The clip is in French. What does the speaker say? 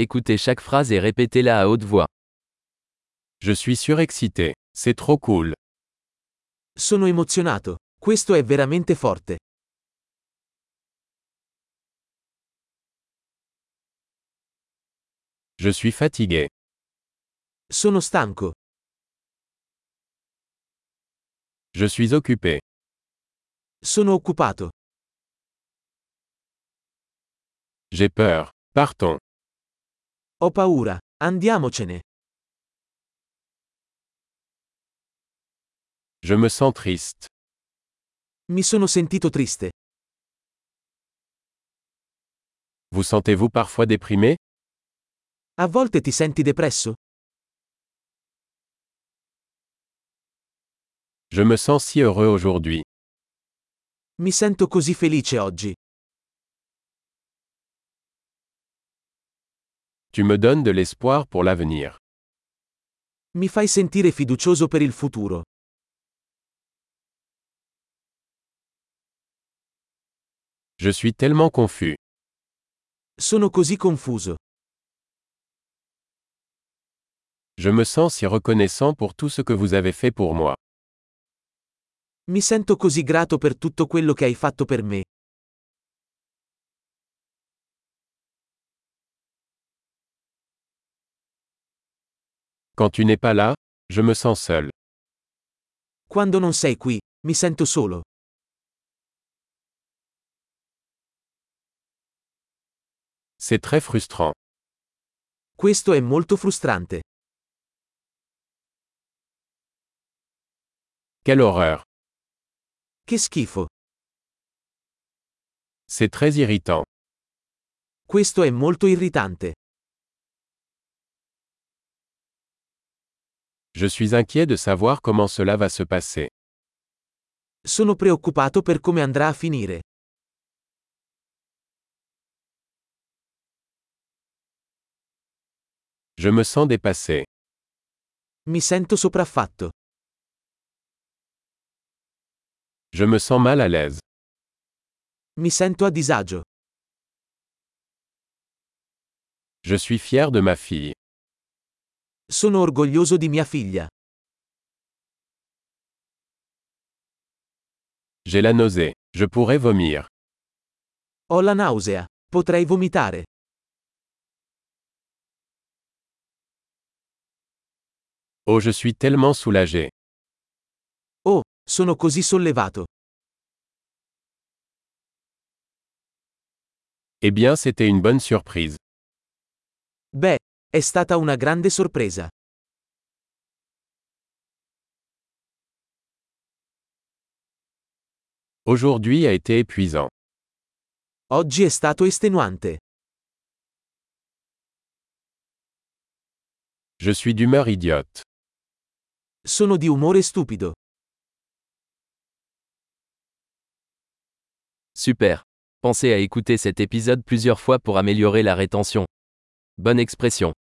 Écoutez chaque phrase et répétez-la à haute voix. Je suis surexcité. C'est trop cool. Sono emozionato. Questo è veramente forte. Je suis fatigué. Sono stanco. Je suis occupé. Sono occupato. J'ai peur. Partons. Ho paura. Andiamocene. Je me sens triste. Mi sono sentito triste. Vous sentez-vous parfois déprimé A volte ti senti depresso? Je me sens si heureux aujourd'hui. Mi sento così felice oggi. Tu me donnes de l'espoir pour l'avenir. Mi fai sentire fiducioso per il futuro. Je suis tellement confus. Sono così confuso. Je me sens si reconnaissant pour tout ce que vous avez fait pour moi. Mi sento così grato per tutto quello che hai fatto per me. Quand tu n'es pas là, je me sens seul. Quando non sei qui, mi sento solo. C'est très frustrant. Questo è molto frustrante. Quelle horreur. Che schifo. C'est très irritant. Questo è molto irritante. Je suis inquiet de savoir comment cela va se passer. Sono preoccupato per come andrà a finire. Je me sens dépassé. Mi sento sopraffatto. Je me sens mal à l'aise. Mi sento a disagio. Je suis fier de ma fille. Sono orgoglioso di mia figlia. J'ai la nausée. Je pourrais vomir. Ho la nausea. Potrei vomitare. Oh, je suis tellement soulagé. Oh, sono così sollevato. Eh bien, c'était une bonne surprise. Beh, è stata una grande sorpresa. Aujourd'hui a été épuisant. Oggi è stato estenuante. Je suis d'humeur idiote. Sono di umore stupido. Super. Pensez à écouter cet épisode plusieurs fois pour améliorer la rétention. Bonne expression.